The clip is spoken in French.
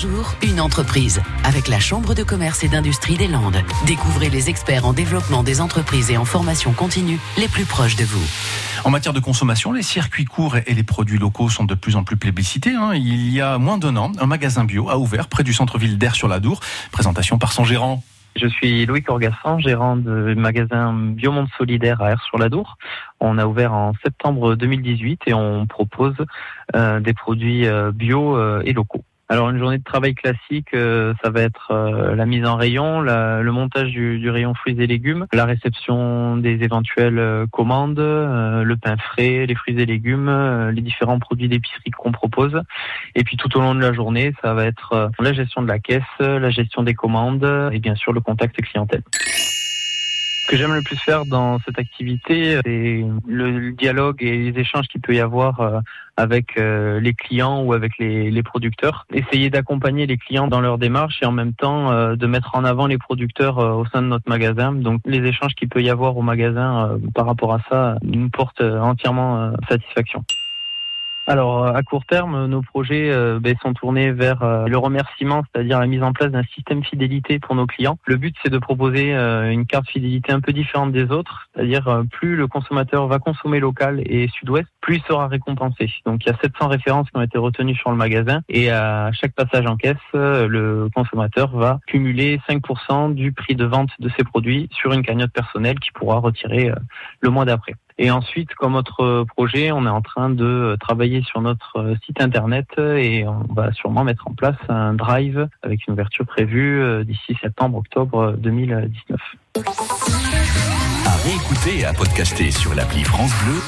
jour, une entreprise. Avec la Chambre de commerce et d'industrie des Landes. Découvrez les experts en développement des entreprises et en formation continue les plus proches de vous. En matière de consommation, les circuits courts et les produits locaux sont de plus en plus plébiscités. hein. Il y a moins d'un an, un magasin bio a ouvert près du centre-ville d'Air sur la Dour. Présentation par son gérant. Je suis Louis Corgassan, gérant de magasin Biomonde Solidaire à Air-sur-la-Dour. On a ouvert en septembre 2018 et on propose euh, des produits euh, bio euh, et locaux. Alors une journée de travail classique, euh, ça va être euh, la mise en rayon, le montage du, du rayon fruits et légumes, la réception des éventuelles euh, commandes, le pain frais, les fruits et légumes, les différents produits d'épicerie qu'on propose. Et puis tout au long de la journée, ça va être la gestion de la caisse, la gestion des commandes et bien sûr le contact clientèle. Que j'aime le plus faire dans cette activité, c'est le, dialogue et les échanges qu'il peut y avoir euh, avec euh, les clients ou avec les, les producteurs. Essayer d'accompagner les clients dans leur démarche et en même temps euh, de mettre en avant les producteurs au sein de notre magasin. Donc les échanges qu'il peut y avoir au magasin par rapport à ça nous portent entièrement satisfaction. Alors euh, à court terme, nos projets euh, ben, sont tournés vers euh, le remerciement, c'est-à-dire la mise en place d'un système fidélité pour nos clients. Le but c'est de proposer une carte fidélité un peu différente des autres, c'est-à-dire plus le consommateur va consommer local et sud-ouest, plus il sera récompensé. Donc il y a 700 références qui ont été retenues sur le magasin et à chaque passage en caisse, le consommateur va cumuler 5% du prix de vente de ses produits sur une cagnotte personnelle qu'il pourra retirer le mois d'après. Et ensuite, comme autre projet, on est en train de travailler sur notre site internet et on va sûrement mettre en place un drive avec une ouverture prévue euh, d'ici septembre-octobre 2019. À réécouter et à podcaster sur l'appli France Bleu